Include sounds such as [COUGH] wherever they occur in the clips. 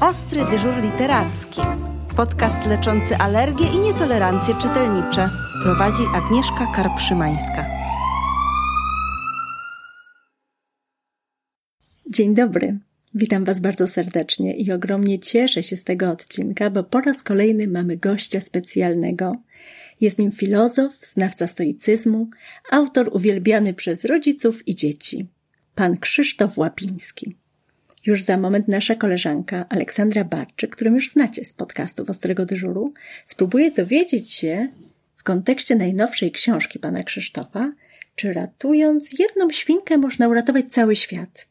Ostry dyżur literacki. Podcast leczący alergie i nietolerancje czytelnicze. Prowadzi Agnieszka Karpszymańska. Dzień dobry. Witam Was bardzo serdecznie i ogromnie cieszę się z tego odcinka, bo po raz kolejny mamy gościa specjalnego. Jest nim filozof, znawca stoicyzmu, autor uwielbiany przez rodziców i dzieci, pan Krzysztof Łapiński. Już za moment nasza koleżanka Aleksandra Barczyk, którą już znacie z podcastów Ostrego Dyżuru, spróbuje dowiedzieć się w kontekście najnowszej książki pana Krzysztofa, czy ratując jedną świnkę można uratować cały świat.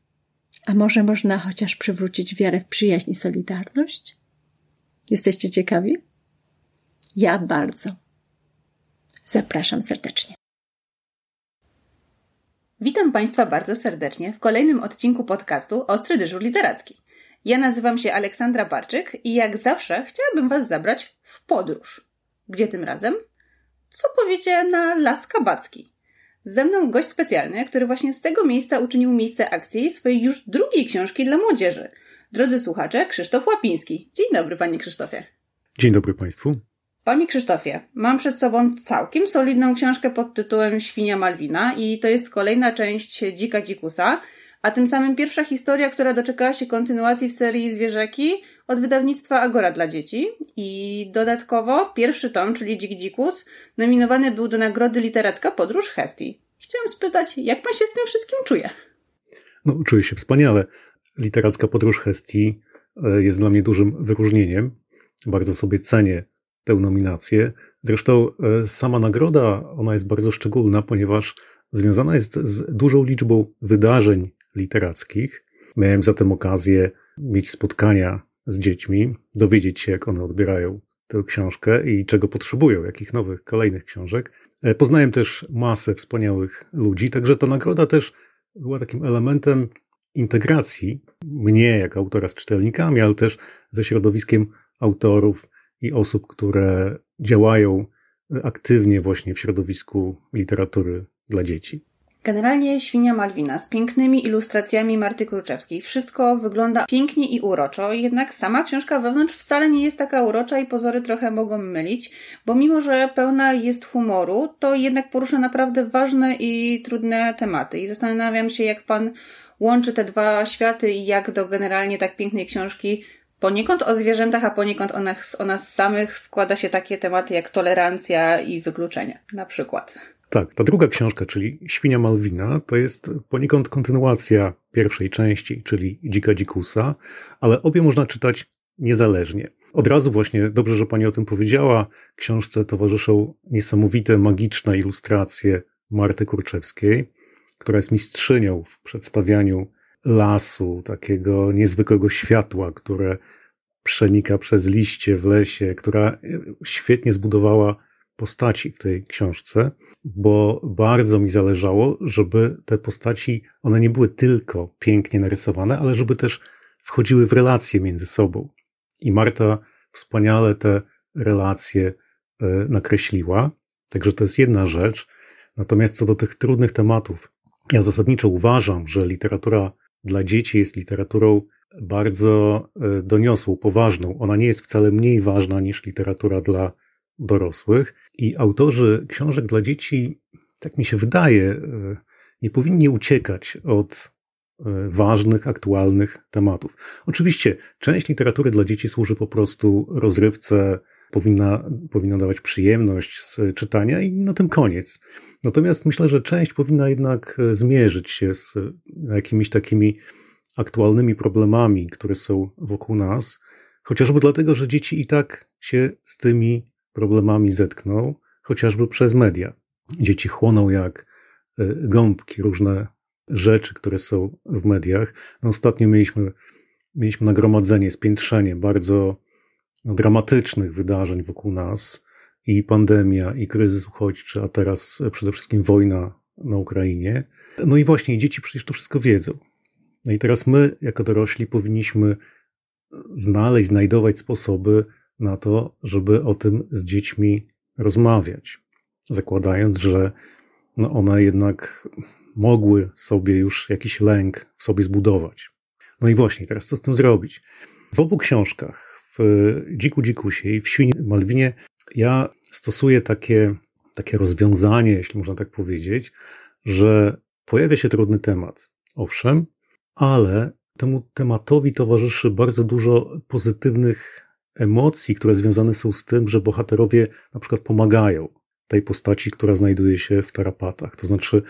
A może można chociaż przywrócić wiarę w przyjaźń i solidarność? Jesteście ciekawi? Ja bardzo. Zapraszam serdecznie. Witam Państwa bardzo serdecznie w kolejnym odcinku podcastu Ostry Dyżur Literacki. Ja nazywam się Aleksandra Barczyk i jak zawsze chciałabym Was zabrać w podróż. Gdzie tym razem? Co powiecie na Las Kabacki? Ze mną gość specjalny, który właśnie z tego miejsca uczynił miejsce akcji swojej już drugiej książki dla młodzieży. Drodzy słuchacze, Krzysztof Łapiński. Dzień dobry, panie Krzysztofie. Dzień dobry Państwu. Panie Krzysztofie, mam przed sobą całkiem solidną książkę pod tytułem Świnia Malwina i to jest kolejna część Dzika Dzikusa, a tym samym pierwsza historia, która doczekała się kontynuacji w serii Zwierzeki od wydawnictwa Agora dla dzieci. I dodatkowo pierwszy tom, czyli Dzik Dzikus, nominowany był do nagrody literacka Podróż Hestii. Chciałam spytać, jak pan się z tym wszystkim czuje? No, czuję się wspaniale. Literacka Podróż Hestii e, jest dla mnie dużym wyróżnieniem. Bardzo sobie cenię tę nominację. Zresztą e, sama nagroda, ona jest bardzo szczególna, ponieważ związana jest z dużą liczbą wydarzeń literackich. Miałem zatem okazję mieć spotkania z dziećmi, dowiedzieć się, jak one odbierają tę książkę i czego potrzebują, jakich nowych, kolejnych książek. E, poznałem też masę wspaniałych ludzi, także ta nagroda też była takim elementem integracji mnie, jako autora z czytelnikami, ale też ze środowiskiem autorów i osób, które działają aktywnie właśnie w środowisku literatury dla dzieci. Generalnie Świnia Malwina z pięknymi ilustracjami Marty Kruczewskiej. Wszystko wygląda pięknie i uroczo, jednak sama książka wewnątrz wcale nie jest taka urocza i pozory trochę mogą mylić, bo mimo, że pełna jest humoru, to jednak porusza naprawdę ważne i trudne tematy. I zastanawiam się, jak pan łączy te dwa światy i jak do generalnie tak pięknej książki poniekąd o zwierzętach, a poniekąd o nas, o nas samych wkłada się takie tematy jak tolerancja i wykluczenie, na przykład. Tak, ta druga książka, czyli Świnia Malwina, to jest poniekąd kontynuacja pierwszej części, czyli Dzika Dzikusa, ale obie można czytać niezależnie. Od razu właśnie, dobrze, że Pani o tym powiedziała, książce towarzyszą niesamowite, magiczne ilustracje Marty Kurczewskiej, która jest mistrzynią w przedstawianiu lasu, takiego niezwykłego światła, które przenika przez liście w lesie, która świetnie zbudowała postaci w tej książce, bo bardzo mi zależało, żeby te postaci, one nie były tylko pięknie narysowane, ale żeby też wchodziły w relacje między sobą. I Marta wspaniale te relacje e, nakreśliła. Także to jest jedna rzecz. Natomiast co do tych trudnych tematów, ja zasadniczo uważam, że literatura dla dzieci jest literaturą bardzo e, doniosłą, poważną. Ona nie jest wcale mniej ważna niż literatura dla dorosłych. I autorzy książek dla dzieci, tak mi się wydaje, e, nie powinni uciekać od e, ważnych, aktualnych tematów. Oczywiście część literatury dla dzieci służy po prostu rozrywce, powinna, powinna dawać przyjemność z czytania i na tym koniec. Natomiast myślę, że część powinna jednak zmierzyć się z jakimiś takimi aktualnymi problemami, które są wokół nas, chociażby dlatego, że dzieci i tak się z tymi problemami zetkną, chociażby przez media. Dzieci chłoną jak e, gąbki różne rzeczy, które są w mediach. No ostatnio mieliśmy, mieliśmy nagromadzenie, spiętrzenie bardzo dramatycznych wydarzeń wokół nas i pandemia, i kryzys uchodźczy, a teraz przede wszystkim wojna na Ukrainie. No i właśnie dzieci przecież to wszystko wiedzą. No i teraz my, jako dorośli, powinniśmy znaleźć, znajdować sposoby na to, żeby o tym z dziećmi rozmawiać, zakładając, że no one jednak mogły sobie już jakiś lęk w sobie zbudować. No i właśnie, teraz co z tym zrobić? W obu książkach, Dziku Dzikusie i w Świni Malwinie, ja stosuję takie, takie rozwiązanie, jeśli można tak powiedzieć, że pojawia się trudny temat. Owszem, ale temu tematowi towarzyszy bardzo dużo pozytywnych emocji, które związane są z tym, że bohaterowie na przykład pomagają tej postaci, która znajduje się w tarapatach. To znaczy,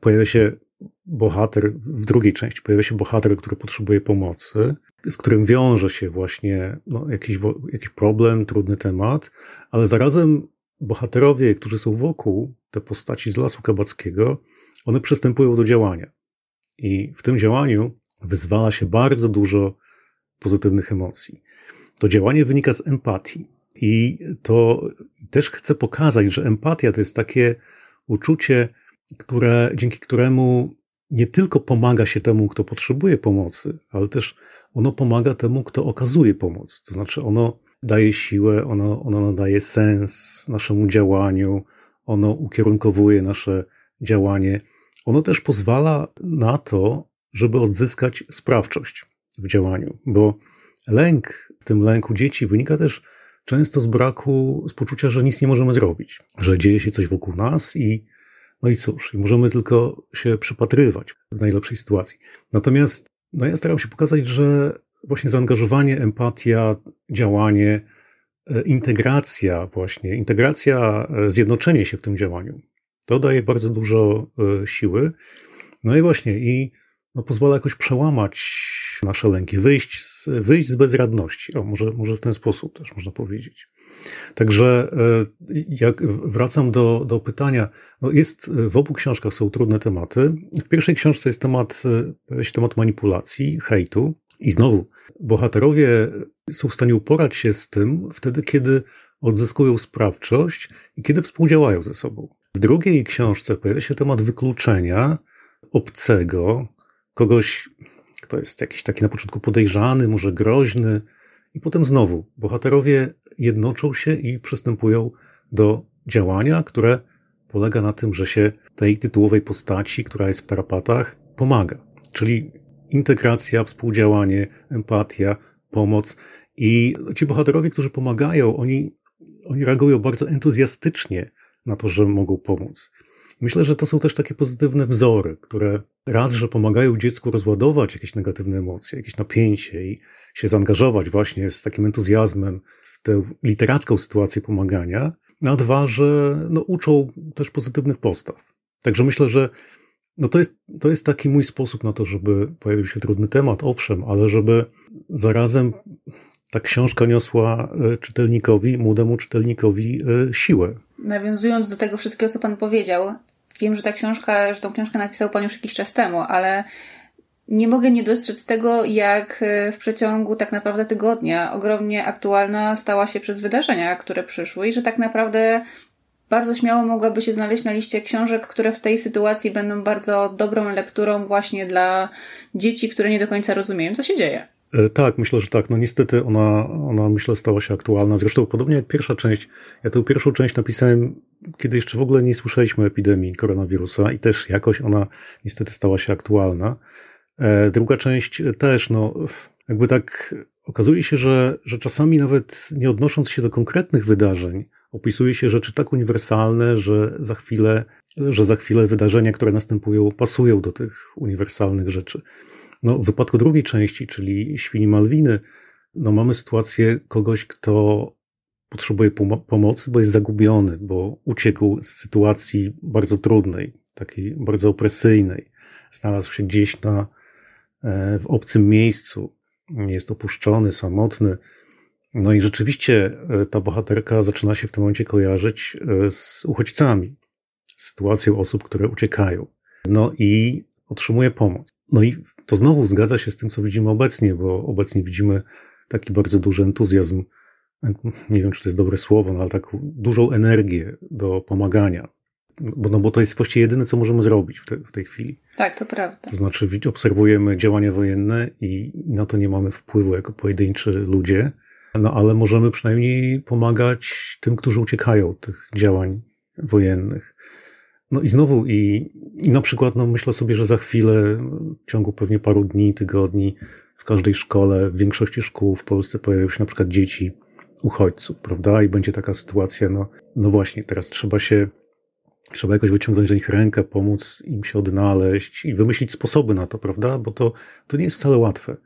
pojawia się bohater, w drugiej części pojawia się bohater, który potrzebuje pomocy, z którym wiąże się właśnie no, jakiś, jakiś problem, trudny temat, ale zarazem bohaterowie, którzy są wokół, te postaci z Lasu Kabackiego, one przystępują do działania. I w tym działaniu wyzwala się bardzo dużo pozytywnych emocji. To działanie wynika z empatii. I to też chcę pokazać, że empatia to jest takie uczucie, które, dzięki któremu nie tylko pomaga się temu, kto potrzebuje pomocy, ale też ono pomaga temu, kto okazuje pomoc. To znaczy, ono daje siłę, ono, ono nadaje sens naszemu działaniu, ono ukierunkowuje nasze działanie. Ono też pozwala na to, żeby odzyskać sprawczość w działaniu, bo lęk, w tym lęku dzieci wynika też często z braku, z poczucia, że nic nie możemy zrobić, że dzieje się coś wokół nas i no i cóż, możemy tylko się przypatrywać w najlepszej sytuacji. Natomiast no ja staram się pokazać, że właśnie zaangażowanie, empatia, działanie, e, integracja właśnie, integracja, e, zjednoczenie się w tym działaniu, to daje bardzo dużo e, siły. No i właśnie, i no pozwala jakoś przełamać nasze lęki, wyjść z, wyjść z bezradności. O, może, może w ten sposób też można powiedzieć. Także e, jak wracam do, do pytania, no jest, w obu książkach są trudne tematy. W pierwszej książce jest temat, e, jest temat manipulacji, hejtu i znowu bohaterowie są w stanie uporać się z tym wtedy, kiedy odzyskują sprawczość i kiedy współdziałają ze sobą. W drugiej książce pojawia się temat wykluczenia obcego, kogoś, kto jest jakiś taki na początku podejrzany, może groźny, i potem znowu bohaterowie jednoczą się i przystępują do działania, które polega na tym, że się tej tytułowej postaci, która jest w tarapatach, pomaga. Czyli integracja, współdziałanie, empatia, pomoc. I ci bohaterowie, którzy pomagają, oni, oni reagują bardzo entuzjastycznie na to, że mogą pomóc. Myślę, że to są też takie pozytywne wzory, które raz, że pomagają dziecku rozładować jakieś negatywne emocje, jakieś napięcie i się zaangażować właśnie z takim entuzjazmem w tę literacką sytuację pomagania, a dwa, że no, uczą też pozytywnych postaw. Także myślę, że no to, jest, to jest taki mój sposób na to, żeby pojawił się trudny temat, owszem, ale żeby zarazem ta książka niosła e, czytelnikowi, młodemu czytelnikowi e, siłę. Nawiązując do tego wszystkiego, co Pan powiedział, wiem, że ta książka, że tą książkę napisał Pan już jakiś czas temu, ale nie mogę nie dostrzec tego, jak e, w przeciągu tak naprawdę tygodnia ogromnie aktualna stała się przez wydarzenia, które przyszły i że tak naprawdę bardzo śmiało mogłaby się znaleźć na liście książek, które w tej sytuacji będą bardzo dobrą lekturą właśnie dla dzieci, które nie do końca rozumieją, co się dzieje. E, tak, myślę, że tak. No niestety ona, ona myślę stała się aktualna. Zresztą podobnie jak pierwsza część. Ja tę pierwszą część napisałem, kiedy jeszcze w ogóle nie słyszeliśmy epidemii koronawirusa i też jakoś ona niestety stała się aktualna. E, druga część też, no jakby tak okazuje się, że, że czasami nawet nie odnosząc się do konkretnych wydarzeń, opisuje się rzeczy tak uniwersalne, że za chwilę, że za chwilę wydarzenia, które następują, pasują do tych uniwersalnych rzeczy. No, w wypadku drugiej części, czyli Świni Malwiny, no mamy sytuację kogoś, kto potrzebuje pomocy, bo jest zagubiony, bo uciekł z sytuacji bardzo trudnej, takiej bardzo opresyjnej. Znalazł się gdzieś na, w obcym miejscu, jest opuszczony, samotny. No i rzeczywiście e, ta bohaterka zaczyna się w tym momencie kojarzyć e, z uchodźcami, z sytuacją osób, które uciekają. No i otrzymuje pomoc. No i to znowu zgadza się z tym, co widzimy obecnie, bo obecnie widzimy taki bardzo duży entuzjazm, nie wiem, czy to jest dobre słowo, no ale taką dużą energię do pomagania. Bo, no bo to jest właściwie jedyne, co możemy zrobić w, te, w tej chwili. Tak, to prawda. To znaczy, obserwujemy działania wojenne i, na to nie mamy wpływu jako pojedynczy ludzie, no ale możemy przynajmniej pomagać tym, którzy uciekają od tych działań wojennych. No i znowu, i, i na przykład, no myślę sobie, że za chwilę, w ciągu pewnie paru dni, tygodni, w każdej szkole, w większości szkół w Polsce pojawią się na przykład dzieci uchodźców, prawda? I będzie taka sytuacja, no, no właśnie, teraz trzeba się, trzeba jakoś wyciągnąć do nich rękę, pomóc im się odnaleźć i wymyślić sposoby na to, prawda? Bo to, to nie jest wcale łatwe.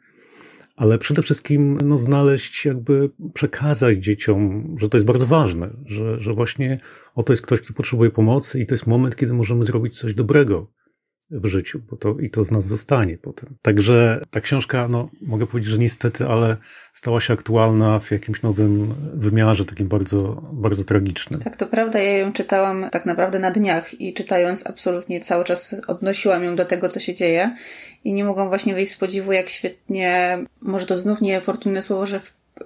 Ale przede wszystkim no, znaleźć, jakby przekazać dzieciom, że to jest bardzo ważne, że, że właśnie oto jest ktoś, kto potrzebuje pomocy i to jest moment, kiedy możemy zrobić coś dobrego w życiu, bo to i to w nas zostanie potem. Także ta książka, no, mogę powiedzieć, że niestety, ale stała się aktualna w jakimś nowym wymiarze, takim bardzo, bardzo tragicznym. Tak, to prawda. Ja ją czytałam tak naprawdę na dniach i czytając absolutnie cały czas odnosiłam ją do tego, co się dzieje i nie mogłam właśnie wyjść z podziwu, jak świetnie, może to znów niefortunne słowo, że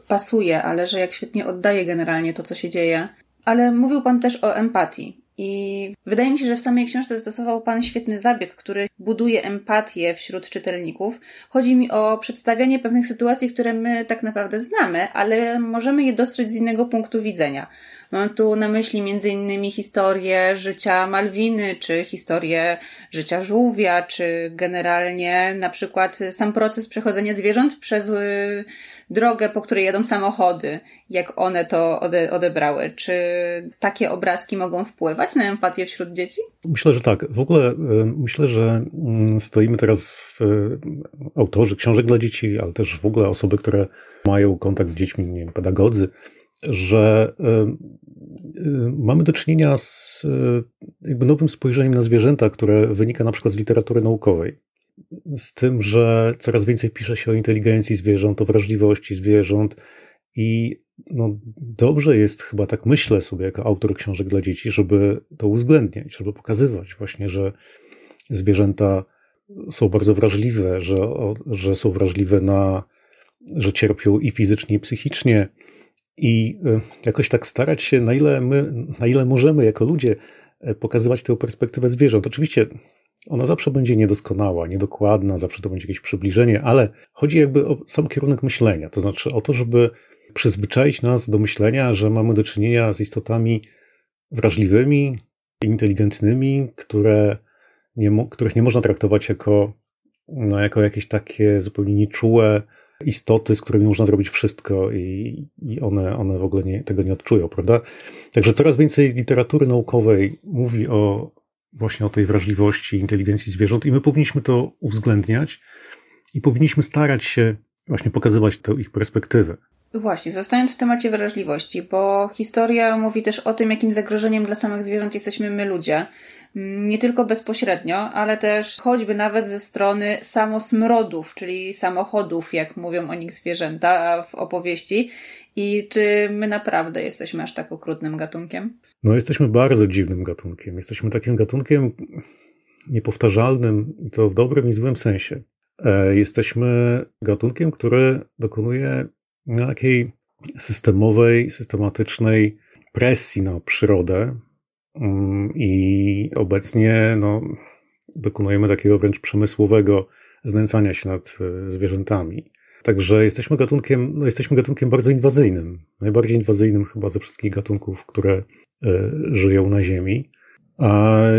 pasuje, ale że jak świetnie oddaje generalnie to, co się dzieje. Ale mówił Pan też o empatii. I wydaje mi się, że w samej książce zastosował Pan świetny zabieg, który buduje empatię wśród czytelników. Chodzi mi o przedstawianie pewnych sytuacji, które my tak naprawdę znamy, ale możemy je dostrzec z innego punktu widzenia. Mam tu na myśli innymi historię życia Malwiny, czy historię życia żółwia, czy generalnie na przykład sam proces przechodzenia zwierząt przez y, drogę, po której jadą samochody, jak one to ode, odebrały. Czy takie obrazki mogą wpływać na empatię wśród dzieci? Myślę, że tak. W ogóle myślę, że mm, stoimy teraz w y, autorzy książek dla dzieci, ale też w ogóle osoby, które mają kontakt z dziećmi, nie wiem, pedagodzy, że mamy do czynienia z jakby nowym spojrzeniem na zwierzęta, które wynika na przykład z literatury naukowej. Z tym, że coraz więcej pisze się o inteligencji zwierząt, o wrażliwości zwierząt i no, dobrze jest chyba tak myślę sobie jako autor książek dla dzieci, żeby to uwzględniać, żeby pokazywać właśnie, że zwierzęta są bardzo wrażliwe, że, że są wrażliwe na, że cierpią i fizycznie, i psychicznie, i e, jakoś tak starać się, na ile my, na ile możemy jako ludzie e, pokazywać tę perspektywę zwierząt. Oczywiście ona zawsze będzie niedoskonała, niedokładna, zawsze to będzie jakieś przybliżenie, ale chodzi jakby o sam kierunek myślenia. To znaczy o to, żeby przyzwyczaić nas do myślenia, że mamy do czynienia z istotami wrażliwymi, inteligentnymi, które nie, których nie można traktować jako, no, jako jakieś takie zupełnie nieczułe, istoty, z którymi można zrobić wszystko i, i one, one w ogóle nie, tego nie odczują, prawda? Także coraz więcej literatury naukowej mówi o właśnie o tej wrażliwości, inteligencji zwierząt i my powinniśmy to uwzględniać i powinniśmy starać się właśnie pokazywać tę ich perspektywę. Właśnie, zostając w temacie wrażliwości, bo historia mówi też o tym, jakim zagrożeniem dla samych zwierząt jesteśmy my ludzie. Mm, nie tylko bezpośrednio, ale też choćby nawet ze strony samosmrodów, czyli samochodów, jak mówią o nich zwierzęta w opowieści. I czy my naprawdę jesteśmy aż tak okrutnym gatunkiem? No, jesteśmy bardzo dziwnym gatunkiem. Jesteśmy takim gatunkiem niepowtarzalnym i to w dobrym i złym sensie. E, jesteśmy gatunkiem, który dokonuje takiej systemowej, systematycznej presji na przyrodę, Mm, I obecnie no, dokonujemy takiego wręcz przemysłowego znęcania się nad e, zwierzętami. Także jesteśmy gatunkiem, no jesteśmy gatunkiem bardzo inwazyjnym. Najbardziej inwazyjnym chyba ze wszystkich gatunków, które żyją na Ziemi.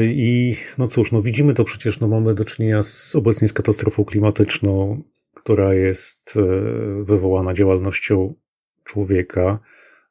I no cóż, no widzimy to przecież, no mamy do czynienia z, obecnie z katastrofą klimatyczną, która jest e, wywołana działalnością człowieka.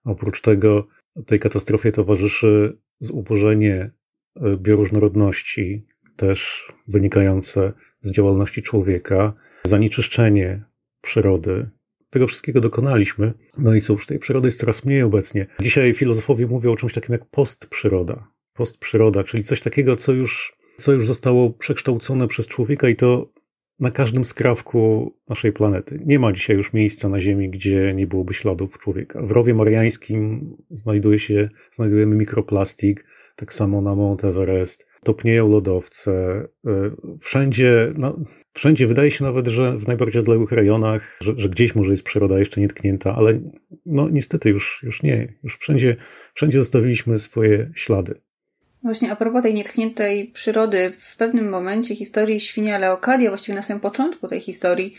Oprócz tego tej katastrofie towarzyszy zubożenie e, bioróżnorodności, też wynikające z działalności człowieka, zanieczyszczenie przyrody. Tego wszystkiego dokonaliśmy. No i cóż, tej przyrody jest coraz mniej obecnie. Dzisiaj filozofowie mówią o czymś takim jak postprzyroda. Postprzyroda, czyli coś takiego, co już, co już zostało przekształcone przez człowieka i to na każdym skrawku naszej planety. Nie ma dzisiaj już miejsca na Ziemi, gdzie nie byłoby śladów człowieka. W rowie mariańskim znajduje się, znajdujemy mikroplastik, tak samo na Mount Everest. Topnieją lodowce. E, wszędzie, no, wszędzie wydaje się nawet, że w najbardziej odległych rejonach, że, że gdzieś może jest przyroda jeszcze nietknięta, ale no niestety już, już nie. Już wszędzie, wszędzie zostawiliśmy swoje ślady. Właśnie a propos tej nietkniętej przyrody, w pewnym momencie historii świnia Leokadia, właściwie na samym początku tej historii,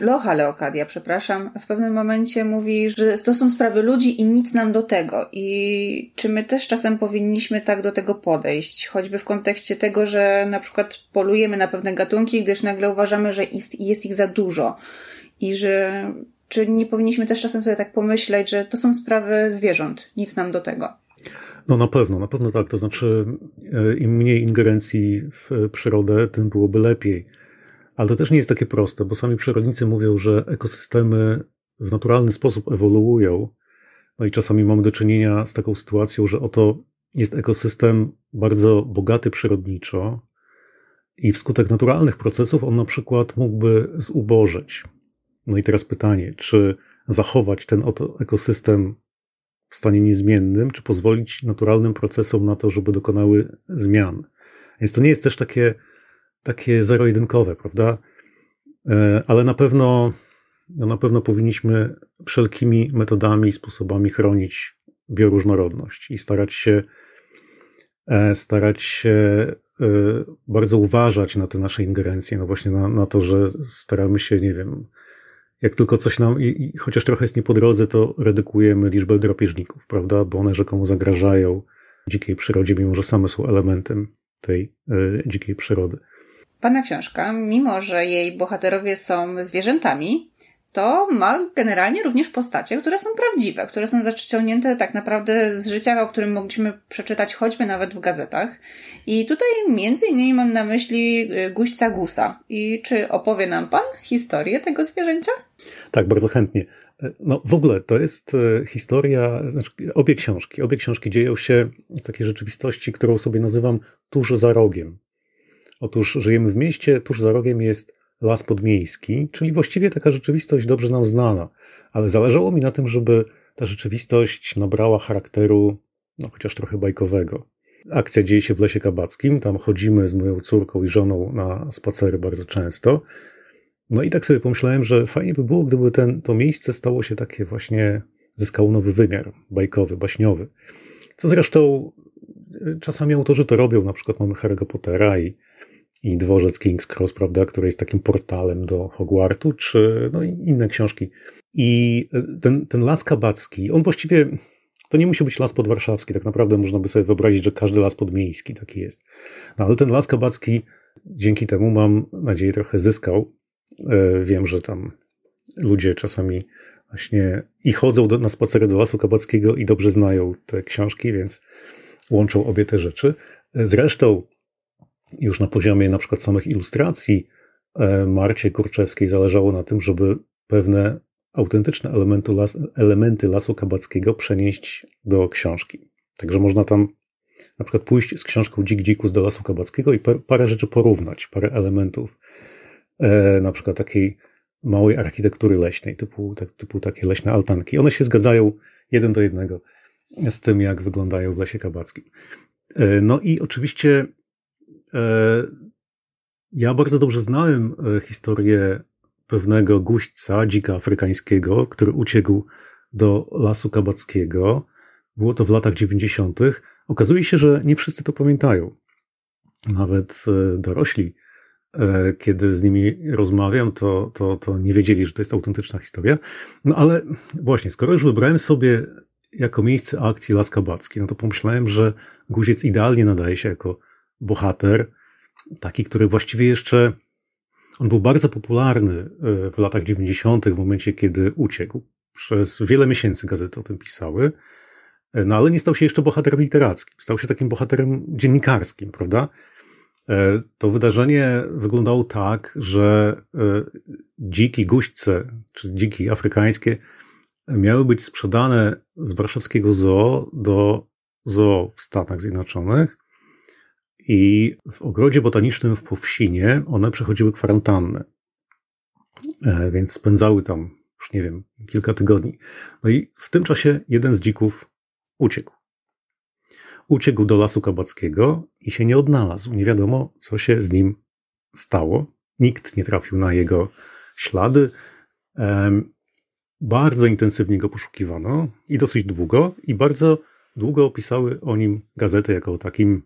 Locha Leokadia, przepraszam, w pewnym momencie mówi, że to są sprawy ludzi i nic nam do tego. I czy my też czasem powinniśmy tak do tego podejść? Choćby w kontekście tego, że na przykład polujemy na pewne gatunki, gdyż nagle uważamy, że jest, jest ich za dużo. I że czy nie powinniśmy też czasem sobie tak pomyśleć, że to są sprawy zwierząt, nic nam do tego? No na pewno, na pewno tak. To znaczy, e, im mniej ingerencji w przyrodę, tym byłoby lepiej. Ale to też nie jest takie proste, bo sami przyrodnicy mówią, że ekosystemy w naturalny sposób ewoluują. No i czasami mamy do czynienia z taką sytuacją, że oto jest ekosystem bardzo bogaty przyrodniczo i wskutek naturalnych procesów on na przykład mógłby zubożyć. No i teraz pytanie, czy zachować ten oto ekosystem w stanie niezmiennym, czy pozwolić naturalnym procesom na to, żeby dokonały zmian. Więc to nie jest też takie, takie zero-jedynkowe, prawda? E, ale na pewno, no na pewno powinniśmy wszelkimi metodami i sposobami chronić bioróżnorodność i starać się, e, starać się e, bardzo uważać na te nasze ingerencje, no właśnie na, na to, że staramy się, nie wiem, jak tylko coś nam, i, i chociaż trochę jest nie po drodze, to redukujemy liczbę drapieżników, prawda? Bo one rzekomo zagrażają dzikiej przyrodzie, mimo że same są elementem tej y, dzikiej przyrody. Pana książka, mimo że jej bohaterowie są zwierzętami, to ma generalnie również postacie, które są prawdziwe, które są zaciągnięte tak naprawdę z życia, o którym mogliśmy przeczytać choćby nawet w gazetach. I tutaj między innymi mam na myśli y, guźca gusa. I czy opowie nam Pan historię tego zwierzęcia? Tak, bardzo chętnie. No w ogóle to jest e, historia, znaczy obie książki, obie książki dzieją się w takiej rzeczywistości, którą sobie nazywam tuż za rogiem. Otóż żyjemy w mieście, tuż za rogiem jest las podmiejski, czyli właściwie taka rzeczywistość dobrze nam znana, ale zależało mi na tym, żeby ta rzeczywistość nabrała charakteru, no chociaż trochę bajkowego. Akcja dzieje się w Lesie Kabackim, tam chodzimy z moją córką i żoną na spacery bardzo często. No i tak sobie pomyślałem, że fajnie by było, gdyby ten, to miejsce stało się takie właśnie, zyskało nowy wymiar, bajkowy, baśniowy. Co zresztą e, czasami autorzy to robią, na przykład mamy Harry'ego Pottera i, i dworzec King's Cross, prawda, który jest takim portalem do Hogwartu, czy no, inne książki. I e, ten, ten las kabacki, on właściwie, to nie musi być las podwarszawski, tak naprawdę można by sobie wyobrazić, że każdy las podmiejski taki jest. No ale ten las kabacki dzięki temu mam nadzieję trochę zyskał E, wiem, że tam ludzie czasami właśnie i chodzą do, na spacery do Lasu Kabackiego i dobrze znają te książki, więc łączą obie te rzeczy. E, zresztą już na poziomie na przykład samych ilustracji e, Marcie Kurczewskiej zależało na tym, żeby pewne autentyczne elementy, las, elementy Lasu Kabackiego przenieść do książki. Także można tam na przykład pójść z książką Dzik Dzikus do Lasu Kabackiego i parę rzeczy porównać, parę elementów e, na przykład takiej małej architektury leśnej, typu, tak, typu takie leśne altanki. One się zgadzają jeden do jednego z tym, jak wyglądają w lesie kabackim. E, no i oczywiście ja bardzo dobrze znałem e, historię pewnego guźca, dzika afrykańskiego, który uciekł do lasu kabackiego. Było to w latach 90. Okazuje się, że nie wszyscy to pamiętają. Nawet e, dorośli E, kiedy z nimi rozmawiam, to, to, to nie wiedzieli, że to jest autentyczna historia. No ale właśnie, skoro już wybrałem sobie jako miejsce akcji Las Kabacki, no to pomyślałem, że Guziec idealnie nadaje się jako bohater, taki, który właściwie jeszcze on był bardzo popularny e, w latach 90., w momencie, kiedy uciekł. Przez wiele miesięcy gazety o tym pisały, e, no ale nie stał się jeszcze bohaterem literackim. Stał się takim bohaterem dziennikarskim, prawda? E, to wydarzenie wyglądało tak, że dziki guźce, czy dziki afrykańskie, miały być sprzedane z warszawskiego zoo do zoo w Stanach Zjednoczonych. I w ogrodzie botanicznym w Powsinie one przechodziły kwarantannę. E, więc spędzały tam, już nie wiem, kilka tygodni. No i w tym czasie jeden z dzików uciekł. Uciekł do lasu kabackiego i się nie odnalazł. Nie wiadomo, co się z nim stało. Nikt nie trafił na jego ślady. Bardzo intensywnie go poszukiwano i dosyć długo, i bardzo długo opisały o nim gazety jako o takim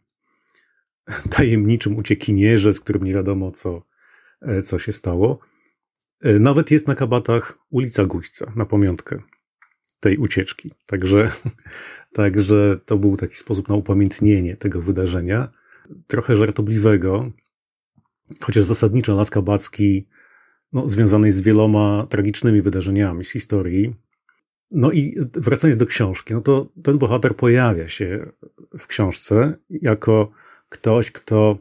[LAUGHS] tajemniczym uciekinierze, z którym nie wiadomo, co, e, co się stało. Nawet jest na kabatach ulica Guźca na pamiątkę tej ucieczki. Także, [LAUGHS] także to był taki sposób na upamiętnienie tego wydarzenia. Trochę żartobliwego, chociaż zasadniczo Las Kabacki no, związanej z wieloma tragicznymi wydarzeniami z historii. No i wracając do książki, no to ten bohater pojawia się w książce jako ktoś, kto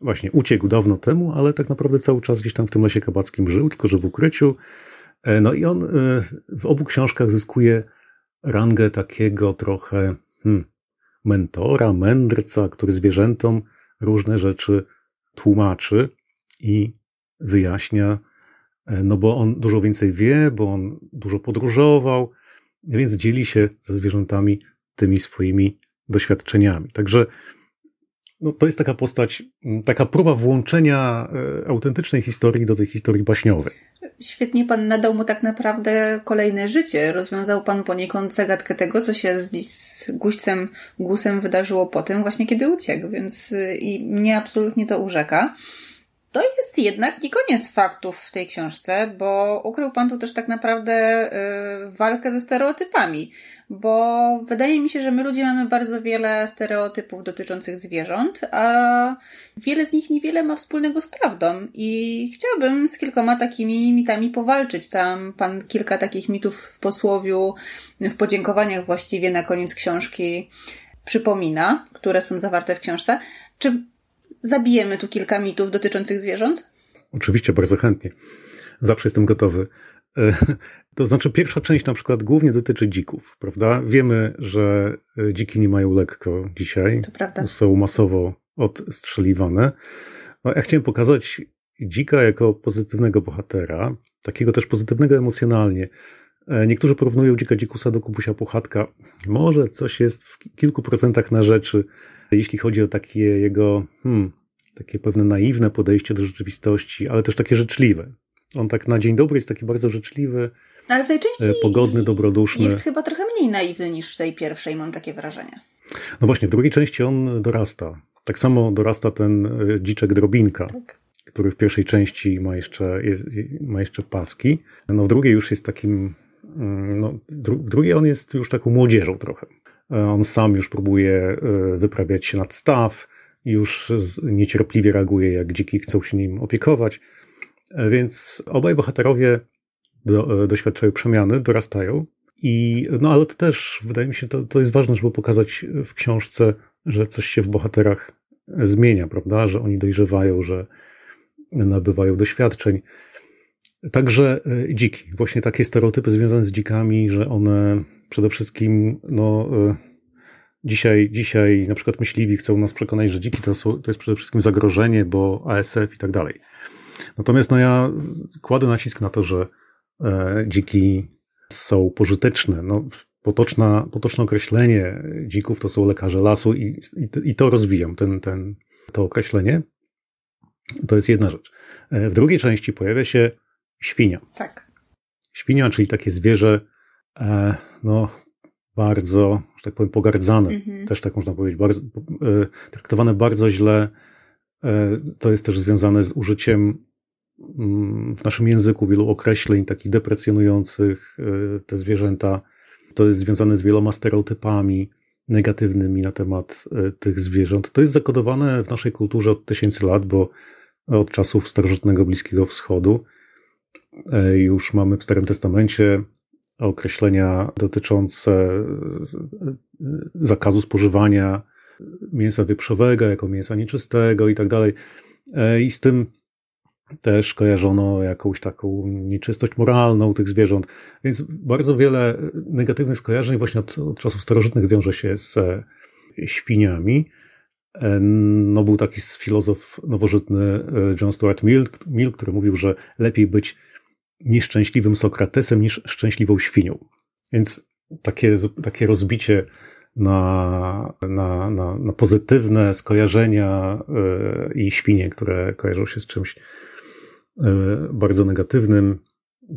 właśnie uciekł dawno temu, ale tak naprawdę cały czas gdzieś tam w tym lesie kabackim żył, tylko że w ukryciu. E, no i on e, w obu książkach zyskuje rangę takiego trochę hmm, mentora, mędrca, który zwierzętom różne rzeczy tłumaczy i wyjaśnia, e, no bo on dużo więcej wie, bo on dużo podróżował, więc dzieli się ze zwierzętami tymi swoimi doświadczeniami. Także no, to jest taka postać, taka próba włączenia e, autentycznej historii do tej historii baśniowej. Świetnie pan nadał mu tak naprawdę kolejne życie. Rozwiązał pan poniekąd zagadkę tego, co się z, z guźcem, gusem wydarzyło po tym, właśnie kiedy uciekł, więc y, i mnie absolutnie to urzeka. To jest jednak nie koniec faktów w tej książce, bo ukrył Pan tu też tak naprawdę y, walkę ze stereotypami, bo wydaje mi się, że my ludzie mamy bardzo wiele stereotypów dotyczących zwierząt, a wiele z nich niewiele ma wspólnego z prawdą i chciałabym z kilkoma takimi mitami powalczyć. Tam Pan kilka takich mitów w posłowiu, w podziękowaniach właściwie na koniec książki przypomina, które są zawarte w książce. Czy zabijemy tu kilka mitów dotyczących zwierząt? Oczywiście, bardzo chętnie. Zawsze jestem gotowy. E, to znaczy, pierwsza część na przykład głównie dotyczy dzików, prawda? Wiemy, że e, dziki nie mają lekko dzisiaj. To prawda. Są masowo odstrzeliwane. No, ja chciałem pokazać dzika jako pozytywnego bohatera, takiego też pozytywnego emocjonalnie. E, niektórzy porównują dzika dzikusa do Kubusia Puchatka. Może coś jest w kilku procentach na rzeczy, jeśli chodzi o takie jego, hmm, takie pewne naiwne podejście do rzeczywistości, ale też takie życzliwe. On tak na dzień dobry jest taki bardzo życzliwy, ale w tej części e, pogodny, dobroduszny. Jest chyba trochę mniej naiwny niż w tej pierwszej, mam takie wrażenie. No właśnie, w drugiej części on dorasta. Tak samo dorasta ten e, dziczek drobinka, tak. który w pierwszej części ma jeszcze, jest, ma jeszcze paski. No w drugiej już jest takim, mm, no, w drugiej on jest już taką młodzieżą trochę. E, on sam już próbuje e, wyprawiać się nad staw, już niecierpliwie reaguje, jak dziki chcą się nim opiekować. E, więc obaj bohaterowie do, doświadczają przemiany, dorastają. I, no ale to też, wydaje mi się, to, to jest ważne, żeby pokazać w książce, że coś się w bohaterach zmienia, prawda? Że oni dojrzewają, że nabywają doświadczeń. Także dziki, właśnie takie stereotypy związane z dzikami, że one przede wszystkim, no, e, dzisiaj, dzisiaj na przykład myśliwi chcą nas przekonać, że dziki to, są, to jest przede wszystkim zagrożenie, bo ASF i tak dalej. Natomiast no, ja kładę nacisk na to, że e, dziki są pożyteczne. No, potoczna, potoczne określenie dzików to są lekarze lasu i, i, i to rozwijam, ten, ten, to określenie. To jest jedna rzecz. E, w drugiej części pojawia się świnia. Tak. Świnia, czyli takie zwierzę, E, no, bardzo, że tak powiem, pogardzane, mhm. też tak można powiedzieć, bardzo, e, traktowane bardzo źle. E, to jest też związane z użyciem mm, w naszym języku wielu określeń takich deprecjonujących te zwierzęta. To jest związane z wieloma stereotypami negatywnymi na temat tych zwierząt. To jest zakodowane w naszej kulturze od tysięcy lat, bo od czasów starożytnego Bliskiego Wschodu już mamy w Starym Testamencie określenia dotyczące zakazu spożywania mięsa wieprzowego jako mięsa nieczystego i tak dalej. E, I z tym też kojarzono jakąś taką nieczystość moralną tych zwierząt. Więc bardzo wiele negatywnych skojarzeń właśnie od, od czasów starożytnych wiąże się z świniami. E, no, był taki filozof nowożytny e, John Stuart Mill, Mill, który mówił, że lepiej być nieszczęśliwym Sokratesem niż szczęśliwą świnią. Więc takie, takie rozbicie na, na, na, na pozytywne skojarzenia e, i świnie, które kojarzą się z czymś e, bardzo negatywnym,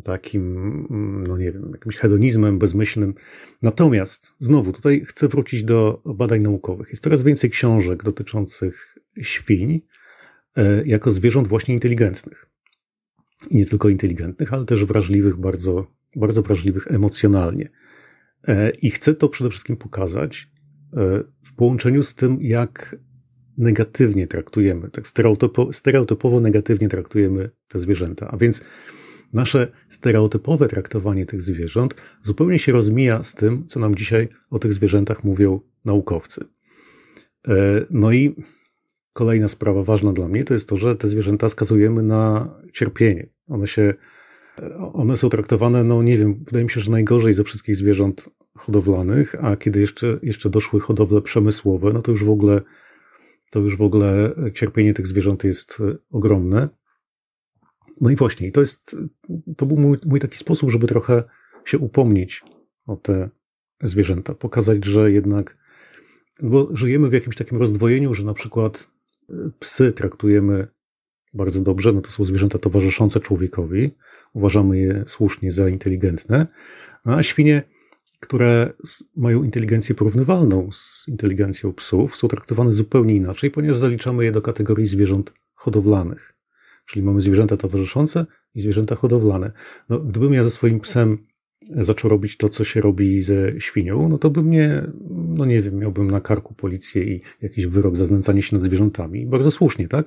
takim, no nie wiem, jakimś hedonizmem bezmyślnym. Natomiast znowu tutaj chcę wrócić do badań naukowych. Jest coraz więcej książek dotyczących świń e, jako zwierząt właśnie inteligentnych. Nie tylko inteligentnych, ale też wrażliwych, bardzo, bardzo wrażliwych emocjonalnie. E, I chcę to przede wszystkim pokazać e, w połączeniu z tym, jak negatywnie traktujemy, tak stereotypowo, stereotypowo negatywnie traktujemy te zwierzęta. A więc nasze stereotypowe traktowanie tych zwierząt zupełnie się rozmija z tym, co nam dzisiaj o tych zwierzętach mówią naukowcy. E, no i kolejna sprawa ważna dla mnie to jest to, że te zwierzęta skazujemy na cierpienie. One się, one są traktowane, no nie wiem, wydaje mi się, że najgorzej ze wszystkich zwierząt hodowlanych, a kiedy jeszcze, jeszcze doszły hodowle przemysłowe, no to już w ogóle to już w ogóle cierpienie tych zwierząt jest ogromne. No i właśnie, to jest, to był mój, mój taki sposób, żeby trochę się upomnieć o te zwierzęta, pokazać, że jednak, bo żyjemy w jakimś takim rozdwojeniu, że na przykład e, psy traktujemy bardzo dobrze, no to są zwierzęta towarzyszące człowiekowi, uważamy je słusznie za inteligentne, no a świnie, które mają inteligencję porównywalną z inteligencją psów, są traktowane zupełnie inaczej, ponieważ zaliczamy je do kategorii zwierząt hodowlanych. Czyli mamy zwierzęta towarzyszące i zwierzęta hodowlane. No, gdybym ja ze swoim psem zaczął robić to, co się robi ze świnią, no to bym nie, no nie wiem, miałbym na karku policję i jakiś wyrok za znęcanie się nad zwierzętami. Bardzo słusznie, tak?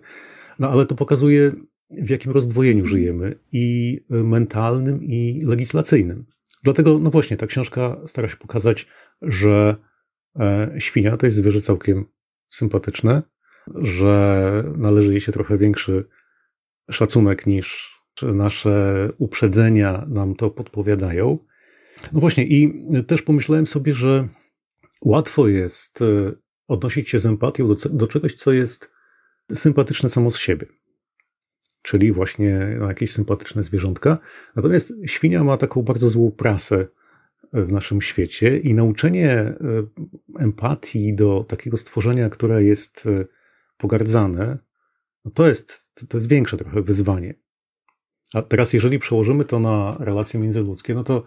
No ale to pokazuje, w jakim rozdwojeniu żyjemy i mentalnym, i legislacyjnym. Dlatego, no właśnie, ta książka stara się pokazać, że e, świnia to jest zwierzę całkiem sympatyczne, że należy jej się trochę większy szacunek niż nasze uprzedzenia nam to podpowiadają. No właśnie, i też pomyślałem sobie, że łatwo jest e, odnosić się z empatią do, do czegoś, co jest sympatyczne samo z siebie. Czyli właśnie jakieś sympatyczne zwierzątka. Natomiast świnia ma taką bardzo złą prasę w naszym świecie i nauczenie e, empatii do takiego stworzenia, które jest e, pogardzane, no to jest, to jest większe trochę wyzwanie. A teraz, jeżeli przełożymy to na relacje międzyludzkie, no to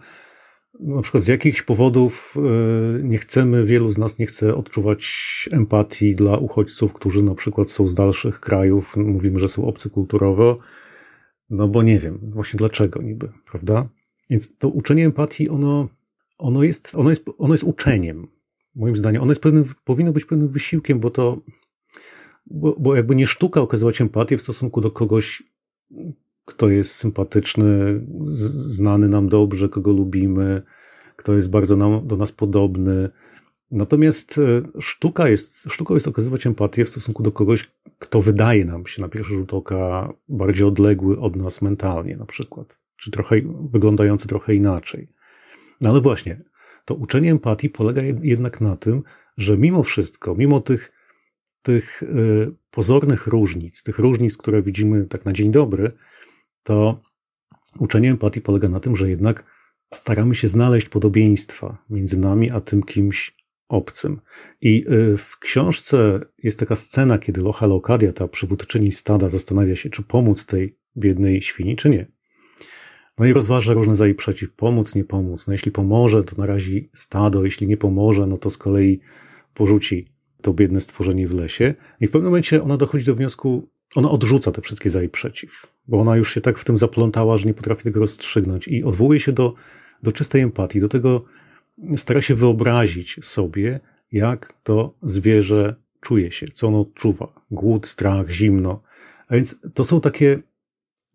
na przykład z jakichś powodów e, nie chcemy, wielu z nas nie chce odczuwać empatii dla uchodźców, którzy na przykład są z dalszych krajów, mówimy, że są obcy kulturowo, no bo nie wiem, właśnie dlaczego niby, prawda? Więc to uczenie empatii, ono, ono, jest, ono, jest, ono jest uczeniem, moim zdaniem. Ono jest pewnym, powinno być pewnym wysiłkiem, bo to bo, bo jakby nie sztuka okazywać empatię w stosunku do kogoś, kto jest sympatyczny, znany nam dobrze, kogo lubimy, kto jest bardzo nam, do nas podobny. Natomiast e, sztuka jest, sztuką jest okazywać empatię w stosunku do kogoś, kto wydaje nam się na pierwszy rzut oka bardziej odległy od nas mentalnie, na przykład, czy trochę wyglądający trochę inaczej. No ale właśnie, to uczenie empatii polega jednak na tym, że mimo wszystko, mimo tych tych y, pozornych różnic, tych różnic, które widzimy tak na dzień dobry, to uczenie empatii polega na tym, że jednak staramy się znaleźć podobieństwa między nami a tym kimś obcym. I y, w książce jest taka scena, kiedy Locha Lokadia, ta przywódczyni stada, zastanawia się, czy pomóc tej biednej świni, czy nie. No i rozważa różne za i przeciw, pomóc, nie pomóc. No jeśli pomoże, to narazi stado, jeśli nie pomoże, no to z kolei porzuci to biedne stworzenie w lesie. I w pewnym momencie ona dochodzi do wniosku, ona odrzuca te wszystkie za i przeciw, bo ona już się tak w tym zaplątała, że nie potrafi tego rozstrzygnąć i odwołuje się do, do czystej empatii, do tego stara się wyobrazić sobie, jak to zwierzę czuje się, co ono odczuwa. Głód, strach, zimno. A więc to są takie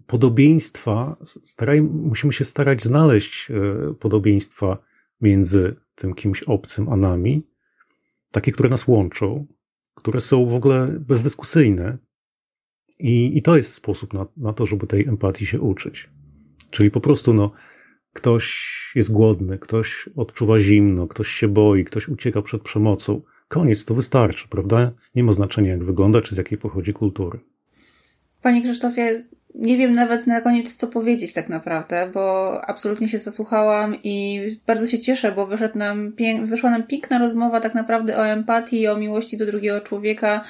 podobieństwa, staraj, musimy się starać znaleźć e, podobieństwa między tym kimś obcym a nami, takie, które nas łączą, które są w ogóle bezdyskusyjne. I, i to jest sposób na, na to, żeby tej empatii się uczyć. Czyli po prostu, no, ktoś jest głodny, ktoś odczuwa zimno, ktoś się boi, ktoś ucieka przed przemocą. Koniec, to wystarczy, prawda? Nie ma znaczenia, jak wygląda, czy z jakiej pochodzi kultury. Panie Krzysztofie, nie wiem nawet na koniec, co powiedzieć tak naprawdę, bo absolutnie się zasłuchałam i bardzo się cieszę, bo wyszedł nam, wyszła nam piękna rozmowa tak naprawdę o empatii, o miłości do drugiego człowieka,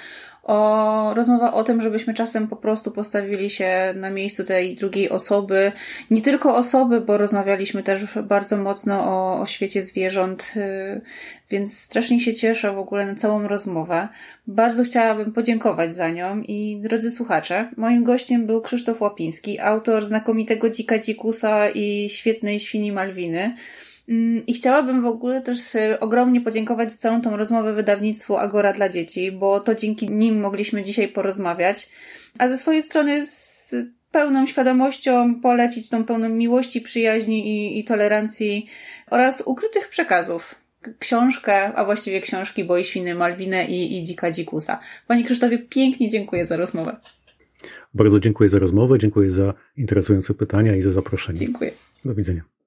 o, rozmowa o tym, żebyśmy czasem po prostu postawili się na miejscu tej drugiej osoby. Nie tylko osoby, bo rozmawialiśmy też bardzo mocno o, o świecie zwierząt, y, więc strasznie się cieszę w ogóle na całą rozmowę. Bardzo chciałabym podziękować za nią i drodzy słuchacze, moim gościem był Krzysztof Łapiński, autor znakomitego Dzika Dzikusa i świetnej Świni Malwiny. Mm, I chciałabym w ogóle też ogromnie podziękować za całą tą rozmowę wydawnictwu Agora dla dzieci, bo to dzięki nim mogliśmy dzisiaj porozmawiać. A ze swojej strony z pełną świadomością polecić tą pełną miłości, przyjaźni i, i tolerancji oraz ukrytych przekazów. Książkę, a właściwie książki Boi Świny Malwinę i, i Dzika Dzikusa. Panie Krzysztofie, pięknie dziękuję za rozmowę. Bardzo dziękuję za rozmowę, dziękuję za interesujące pytania i za zaproszenie. Dziękuję. Do widzenia.